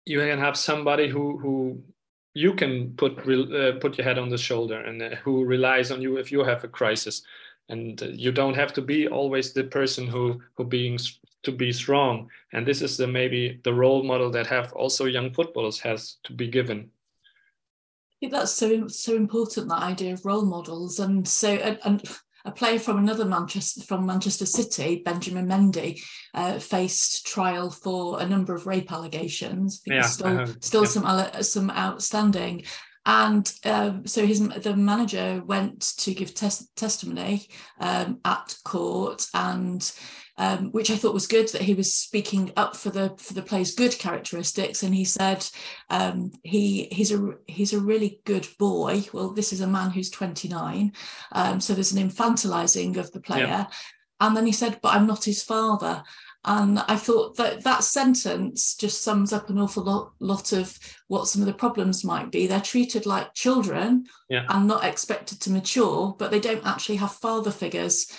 you can have somebody who who you can put uh, put your head on the shoulder and uh, who relies on you if you have a crisis. And uh, you don't have to be always the person who who being to be strong. And this is the maybe the role model that have also young footballers has to be given. I think that's so so important that idea of role models. And so and, and a player from another Manchester from Manchester City, Benjamin Mendy, uh, faced trial for a number of rape allegations. Yeah, still, still yeah. some some outstanding. And um, so his the manager went to give tes- testimony um, at court, and um, which I thought was good that he was speaking up for the for the player's good characteristics. And he said um, he he's a he's a really good boy. Well, this is a man who's 29, um, so there's an infantilizing of the player. Yeah. And then he said, "But I'm not his father." And I thought that that sentence just sums up an awful lot, lot of what some of the problems might be. They're treated like children yeah. and not expected to mature, but they don't actually have father figures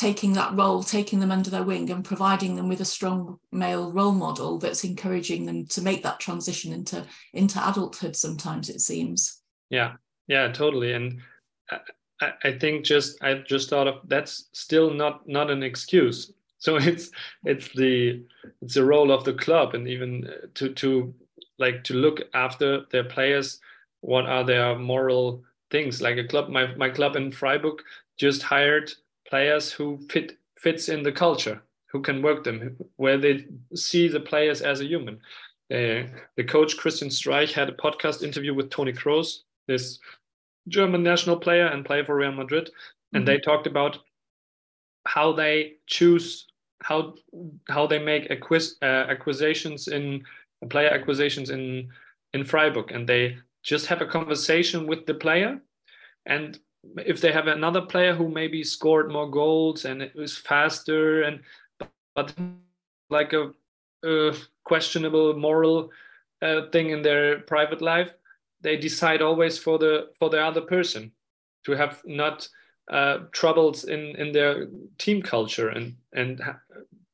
taking that role, taking them under their wing, and providing them with a strong male role model that's encouraging them to make that transition into into adulthood. Sometimes it seems. Yeah, yeah, totally. And I, I think just I just thought of that's still not not an excuse. So it's it's the it's the role of the club, and even uh, to to like to look after their players. What are their moral things? Like a club, my my club in Freiburg just hired players who fit fits in the culture, who can work them, where they see the players as a human. Uh, the coach Christian Streich had a podcast interview with Toni Kroos, this German national player and player for Real Madrid, mm-hmm. and they talked about how they choose how how they make acquis- uh, acquisitions in player acquisitions in in Freiburg, and they just have a conversation with the player, and if they have another player who maybe scored more goals and it was faster and but like a, a questionable moral uh, thing in their private life they decide always for the for the other person to have not uh, troubles in in their team culture and and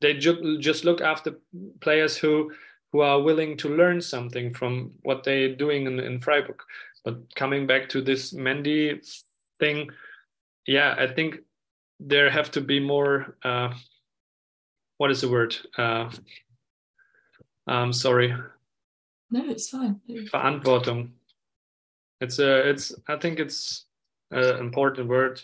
they ju- just look after players who who are willing to learn something from what they're doing in, in Freiburg. But coming back to this Mendy thing. Yeah i think there have to be more uh, what is the word? Uh, um sorry. No it's fine. Verantwortung. It's a it's i think it's an important word.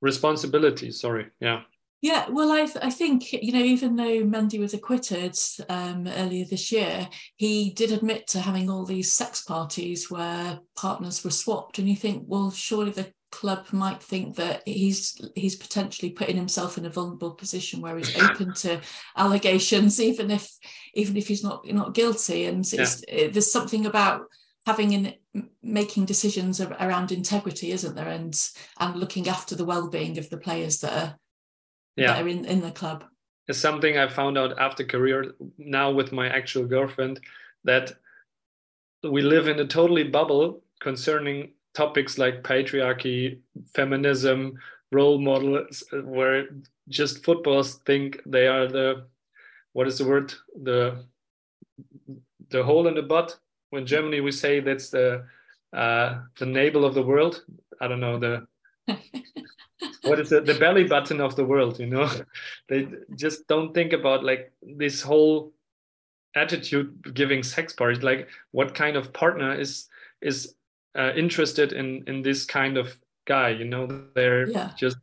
Responsibility sorry. Yeah yeah, well, I, I think, you know, even though Mendy was acquitted um, earlier this year, he did admit to having all these sex parties where partners were swapped. And you think, well, surely the club might think that he's he's potentially putting himself in a vulnerable position where he's open to allegations, even if even if he's not not guilty. And yeah. it, there's something about having in making decisions around integrity, isn't there? And and looking after the well-being of the players that are yeah. that are in, in the club. It's something I found out after career now with my actual girlfriend that we live in a totally bubble concerning topics like patriarchy, feminism, role models, where just footballers think they are the what is the word the the hole in the butt. When Germany we say that's the uh, the navel of the world. I don't know the what is it the belly button of the world you know? They just don't think about like this whole attitude giving sex parties like what kind of partner is is uh, interested in in this kind of guy you know? They're yeah. just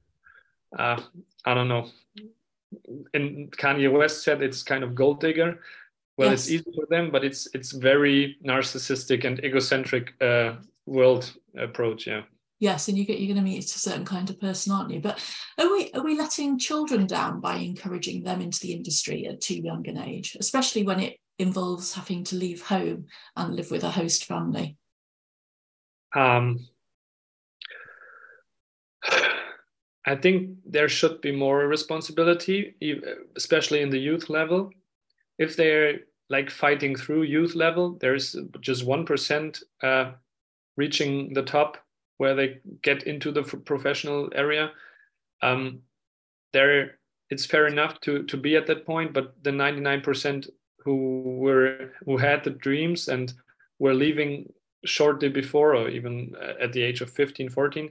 uh, i don't know. And kanye west said it's kind of gold digger. Well yes. it's easy for them but it's it's very narcissistic and egocentric uh, world approach yeah yes and you get you're going to meet a certain kind of person aren't you? But are we are we letting children down by encouraging them into the industry at too young an age especially when it involves having to leave home and live with a host family? Um I think there should be more responsibility, especially in the youth level. If they're like fighting through youth level, there's just 1% uh, reaching the top where they get into the professional area um, there it's fair enough to to be at that point but the 99% who were who had the dreams and were leaving shortly before or even at the age of 15 14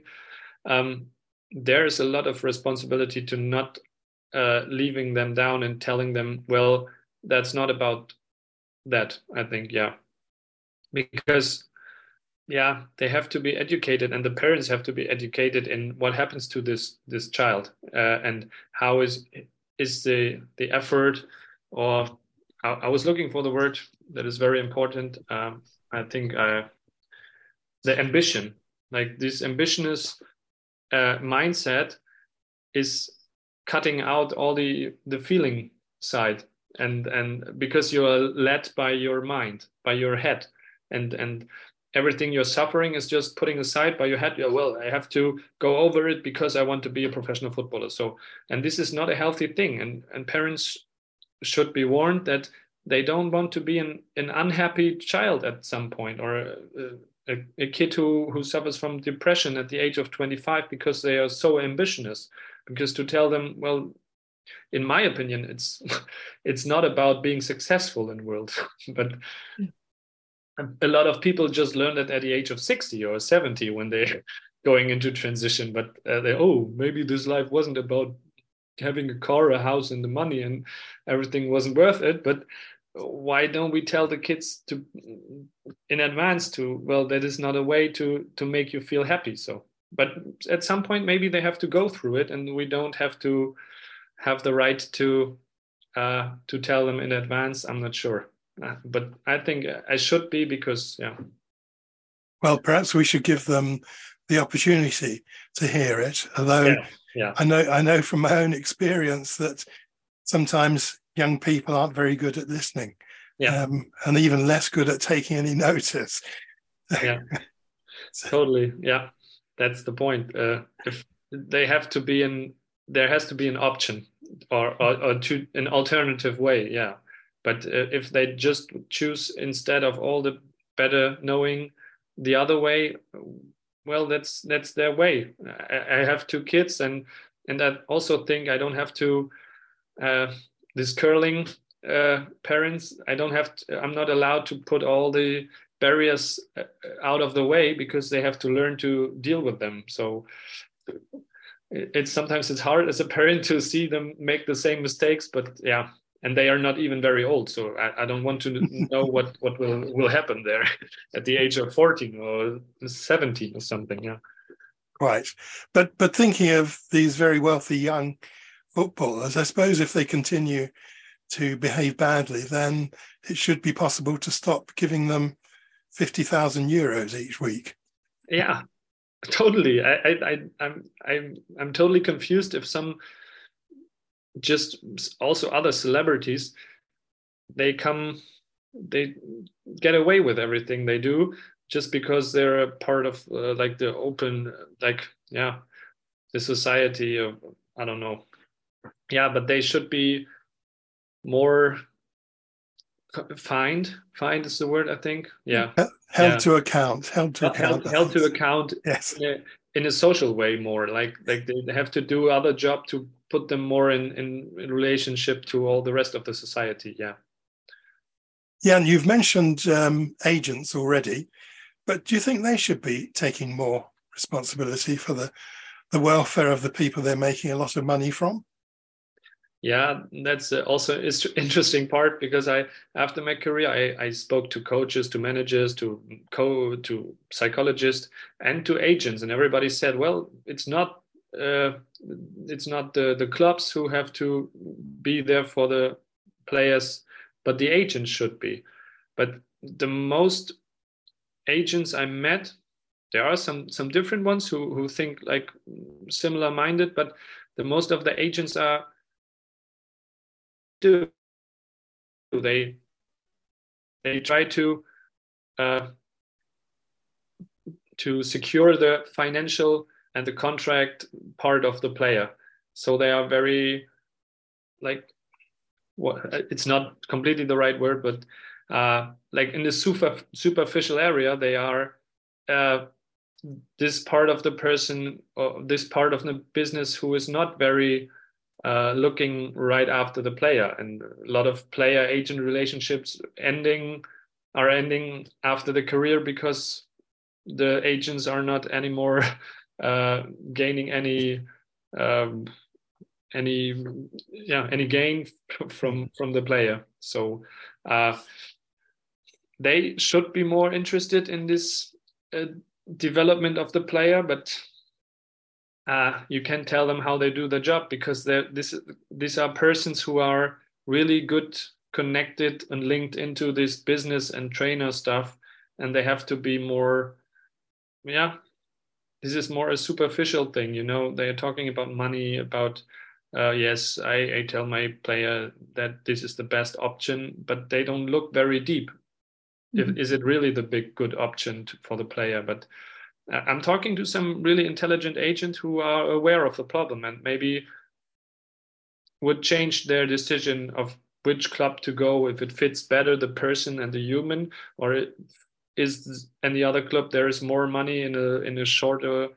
um, there is a lot of responsibility to not uh, leaving them down and telling them, well, that's not about that. I think, yeah, because yeah, they have to be educated, and the parents have to be educated in what happens to this this child uh, and how is is the the effort or I, I, was looking for the word that is very important. Um, I think uh, the ambition, like this ambitious uh, mindset, is cutting out all the the feeling side and and because you're led by your mind by your head and and everything you're suffering is just putting aside by your head. Yeah, well i have to go over it because i want to be a professional footballer. So and this is not a healthy thing. And and parents should be warned that they don't want to be an, an unhappy child at some point or a, a, a kid who, who suffers from depression at the age of 25 because they are so ambitious. Because to tell them well in my opinion it's it's not about being successful in world but hmm. A lot of people just learn that at the age of 60 or 70 when they're going into transition but uh, they oh maybe this life wasn't about having a car a house and the money and everything wasn't worth it. But why don't we tell the kids to in advance to well that is not a way to to make you feel happy so. But at some point maybe they have to go through it and we don't have to have the right to uh, to tell them in advance. I'm not sure but I think I should be because yeah. Well, perhaps we should give them the opportunity to hear it. Although yeah, yeah. I know I know from my own experience that sometimes young people aren't very good at listening, yeah. um, and even less good at taking any notice. yeah, totally. Yeah, that's the point. Uh, if they have to be in, there has to be an option or or, or to an alternative way. Yeah but uh, if they just choose instead of all the better knowing the other way, well, that's that's their way. I, I have two kids, and and I also think I don't have to. Uh, this curling uh, parents, I don't have. To, I'm not allowed to put all the barriers uh, out of the way because they have to learn to deal with them. So it's sometimes it's hard as a parent to see them make the same mistakes, but yeah, and they are not even very old. So I, I don't want to know what what will will happen there at the age of fourteen or seventeen or something. Yeah. Right, but but thinking of these very wealthy young footballers, I suppose if they continue to behave badly, then it should be possible to stop giving them fifty thousand euros each week. Yeah, totally. I, I, I, I'm, I'm, I'm totally confused if some just also other celebrities they come they get away with everything they do just because they're a part of uh, like the open like yeah the society of i don't know. Yeah but they should be more fined. Fined is the word i think. Yeah. Held yeah. to account. Held to account. held, held to account. Yes in a, social way more like like they have to do other job to put them more in, in, in relationship to all the rest of the society. Yeah. Yeah, and you've mentioned um, agents already, but do you think they should be taking more responsibility for the, the welfare of the people they're making a lot of money from? Yeah, that's uh, also an interesting part because I, after my career, I, I spoke to coaches, to managers, to co, to psychologists, and to agents, and everybody said, "Well, it's not uh, it's not the, the clubs who have to be there for the players, but the agents should be. But the most agents I met, there are some some different ones who who think like similar minded, but the most of the agents are do they they try to uh, to secure the financial and the contract part of the player. So they are very like what it's not completely the right word, but uh, like in the super superficial area, they are uh, this part of the person or this part of the business who is not very uh, looking right after the player, and a lot of player agent relationships ending are ending after the career because the agents are not anymore uh, gaining any um, any yeah any gain from from the player. So uh, they should be more interested in this uh, development of the player but uh, you can tell them how they do the job because this these are persons who are really good connected and linked into this business and trainer stuff and they have to be more yeah this is more a superficial thing you know they are talking about money about uh, yes I, I tell my player that this is the best option but they don't look very deep mm-hmm. if, is it really the big good option to, for the player but i'm talking to some really intelligent agents who are aware of the problem and maybe would change their decision of which club to go if it fits better the person and the human or is any other club there is more money in a in a shorter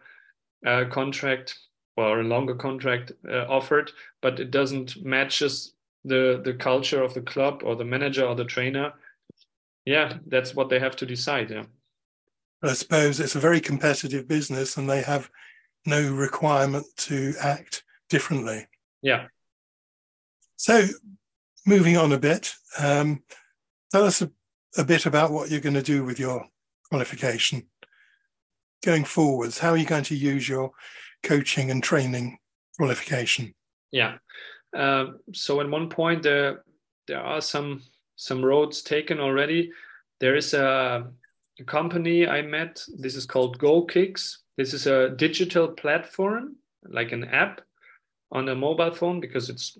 uh, contract or a longer contract uh, offered, but it doesn't matches the the culture of the club or the manager or the trainer. Yeah, that's what they have to decide. Yeah. I suppose it's a very competitive business, and they have no requirement to act differently. Yeah. So, moving on a bit, um, tell us a a bit about what you're going to do with your qualification going forwards. How are you going to use your coaching and training qualification? Yeah. Uh, so at one point there there are some some roads taken already. There is a, a company I met. This is called GoKicks. This is a digital platform, like an app on a mobile phone, because it's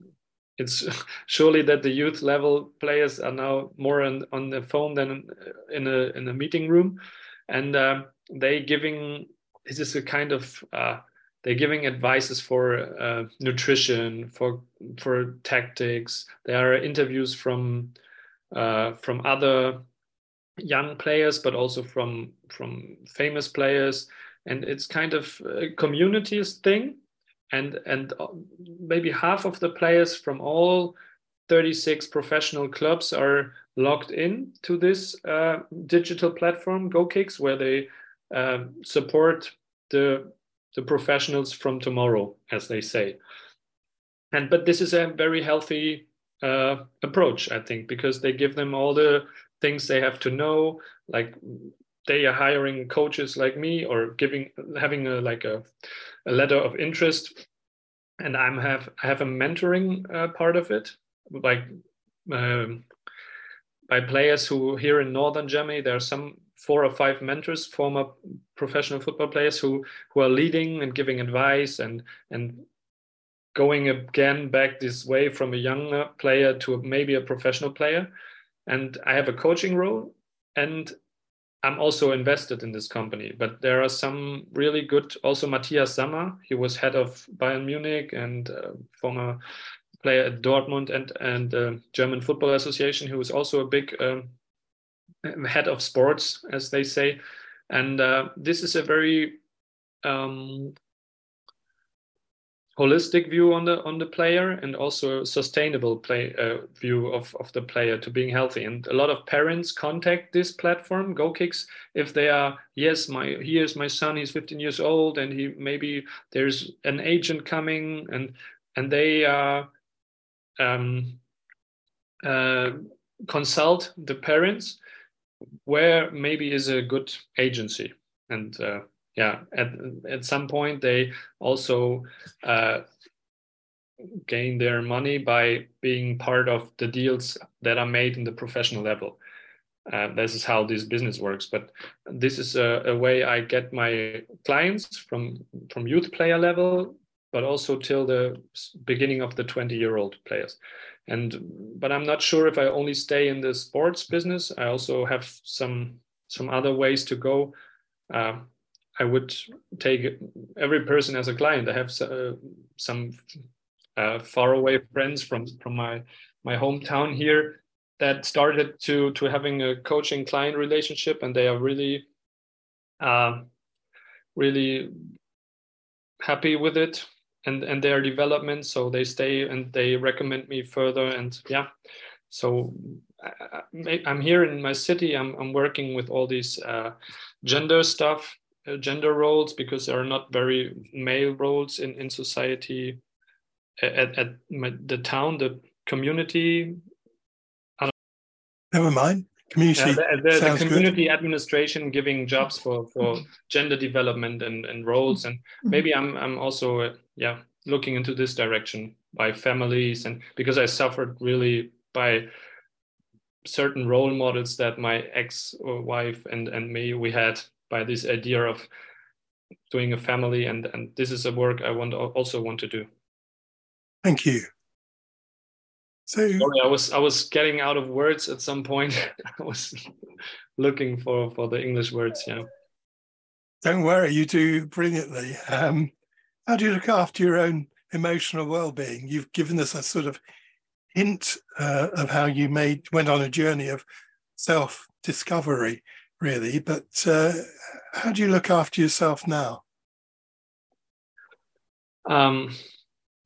it's surely that the youth level players are now more on, on the phone than in a in a meeting room, and uh, they giving this is a kind of uh, they're giving advices for uh, nutrition, for for tactics. There are interviews from uh, from other young players, but also from from famous players, and it's kind of a communities thing. And and uh, maybe half of the players from all 36 professional clubs are logged in to this uh, digital platform GoKicks where they uh, support the the professionals from tomorrow as they say. And but this is a very healthy uh, approach i think because they give them all the things they have to know like they are hiring coaches like me or giving having a like a, a letter of interest. And i'm have i have a mentoring uh, part of it like um, by players who here in northern germany there are some four or five mentors former professional football players who who are leading and giving advice and and going again back this way from a younger player to maybe a professional player and i have a coaching role and I'm also invested in this company, but there are some really good. Also, Matthias Sammer, he was head of Bayern Munich and uh, former player at Dortmund and and uh, German Football Association, who is also a big um, head of sports, as they say. And uh, this is a very um, holistic view on the on the player and also a sustainable play uh, view of, of the player to being healthy. And a lot of parents contact this platform GoKicks if they are yes my here's my son he's 15 years old and he maybe there's an agent coming and and they uh, um, uh, consult the parents where maybe is a good agency. And uh, yeah at at some point they also uh, gain their money by being part of the deals that are made in the professional level. Uh, this is how this business works but this is a, a, way i get my clients from from youth player level but also till the beginning of the 20 year old players. And but i'm not sure if i only stay in the sports business i also have some some other ways to go uh, I would take every person as a client. I have uh, some uh, faraway friends from from my my hometown here that started to to having a coaching client relationship, and they are really, uh, really happy with it and and their development. So they stay and they recommend me further, and yeah. So I, am here in my city. I'm I'm working with all these uh, gender stuff gender roles because there are not very male roles in, in society at, at my, the town, the community. Never mind. Community. Uh, the, the, the, community good. administration giving jobs for, for gender development and, and roles. And mm-hmm. maybe I'm, I'm also, uh, yeah, looking into this direction by families and because I suffered really by certain role models that my ex-wife and, and me, we had by this idea of doing a family and, and this is a work I want also want to do. Thank you. So Sorry, I was I was getting out of words at some point. I was looking for for the English words. Yeah. Don't worry, you do brilliantly. Um, how do you look after your own emotional well-being? You've given us a sort of hint uh, of how you made went on a journey of self-discovery, really. But uh, how do you look after yourself now? Um,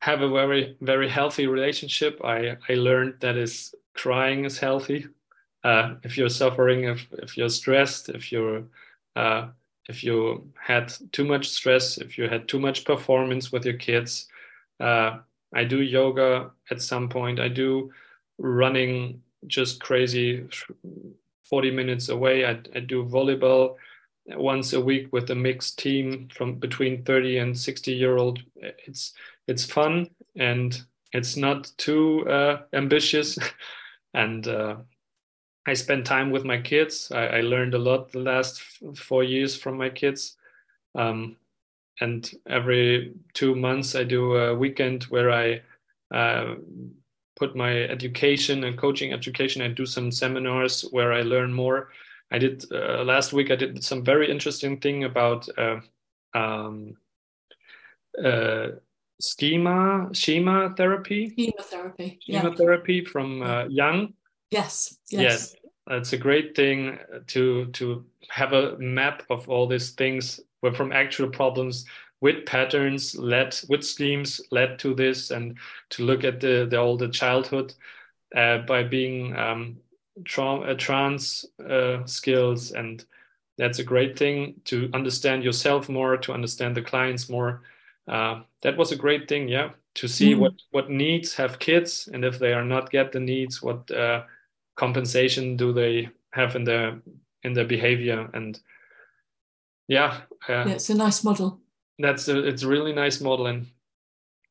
have a very very healthy relationship. I I learned that is crying is healthy. Uh, if you're suffering, if if you're stressed, if you're uh, if you had too much stress, if you had too much performance with your kids. Uh, I do yoga at some point. I do running just crazy 40 minutes away. I, I do volleyball once a week with a mixed team from between 30 and 60 year old. It's it's fun and it's not too uh, ambitious. and uh, I spend time with my kids. I, I, learned a lot the last four years from my kids. Um, and every two months, I do a weekend where I uh, put my education and coaching education. I do some seminars where I learn more. I did uh, last week. I did some very interesting thing about uh, um, uh, schema schema therapy schema therapy schema yeah. therapy from uh, Young yes, yes yes it's a great thing to to have a map of all these things where from actual problems with patterns led with schemes led to this and to look at the, the the childhood uh, by being um, tra- uh, trans uh, skills. And that's a great thing to understand yourself more to understand the clients more. Uh, that was a great thing yeah to see mm. what what needs have kids and if they are not get the needs what uh, compensation do they have in their in their behavior. And yeah, uh, yeah it's a nice model that's a it's a really nice model and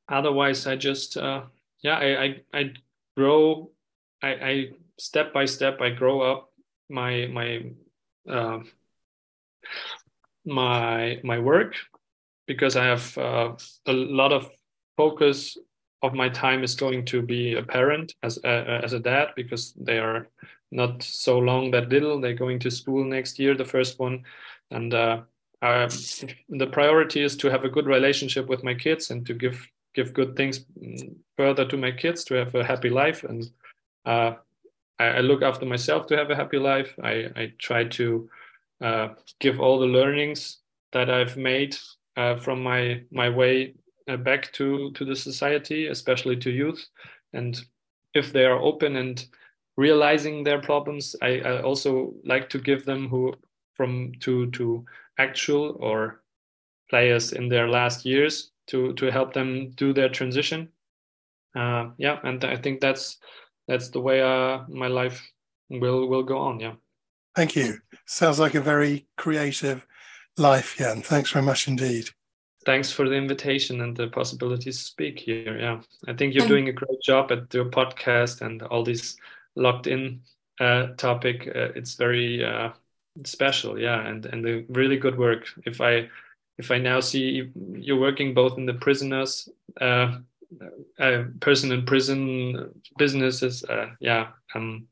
otherwise i just uh, yeah I, I i grow i i step by step i grow up my my uh, my my work because I have uh, a lot of focus of my time is going to be a parent as a, as a dad because they are not so long that little. They're going to school next year, the first one, and uh, uh, the priority is to have a good relationship with my kids and to give give good things further to my kids to have a happy life and uh, I, I, look after myself to have a happy life. I, I try to uh, give all the learnings that I've made uh, from my my way uh, back to to the society, especially to youth. And if they are open and realizing their problems, I, I also like to give them who from to to actual or players in their last years to to help them do their transition. Uh, yeah, and I think that's that's the way uh, my life will will go on. Yeah. Thank you. Sounds like a very creative life, Jan. Thanks very much indeed. Thanks for the invitation and the possibility to speak here. Yeah, I think you're doing a great job at your podcast and all these locked in uh, topic. Uh, it's very uh, special, yeah, and and the really good work. If I if I now see you're working both in the prisoners, uh, uh, person in prison businesses, uh, yeah, um,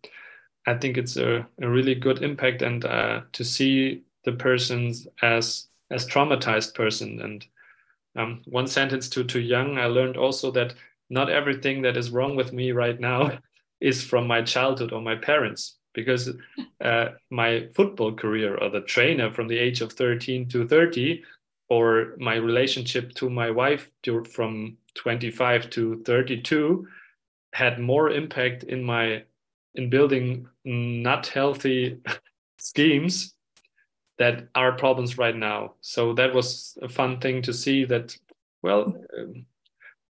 I think it's a, a really good impact and uh, to see the persons as as traumatized person and um, one sentence to to young i learned also that not everything that is wrong with me right now is from my childhood or my parents because uh, my football career or the trainer from the age of 13 to 30 or my relationship to my wife from 25 to 32 had more impact in my in building not healthy schemes that are problems right now. So that was a fun thing to see that, well, um,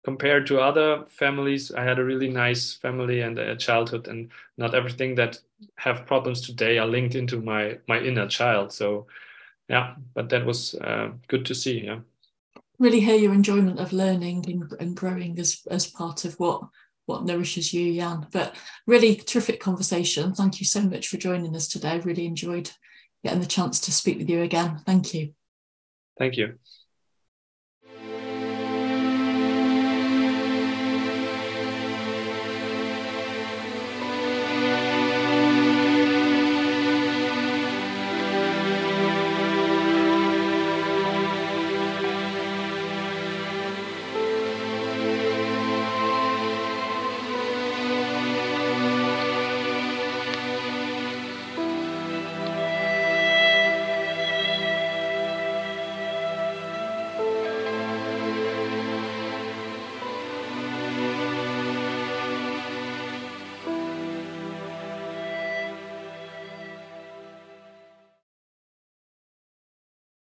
compared to other families, I had a really nice family and a childhood, and not everything that have problems today are linked into my my inner child. So, yeah, but that was uh, good to see. Yeah, really hear your enjoyment of learning and, and growing as as part of what what nourishes you, Jan. But really terrific conversation. Thank you so much for joining us today. Really enjoyed getting the chance to speak with you again. Thank you. Thank you.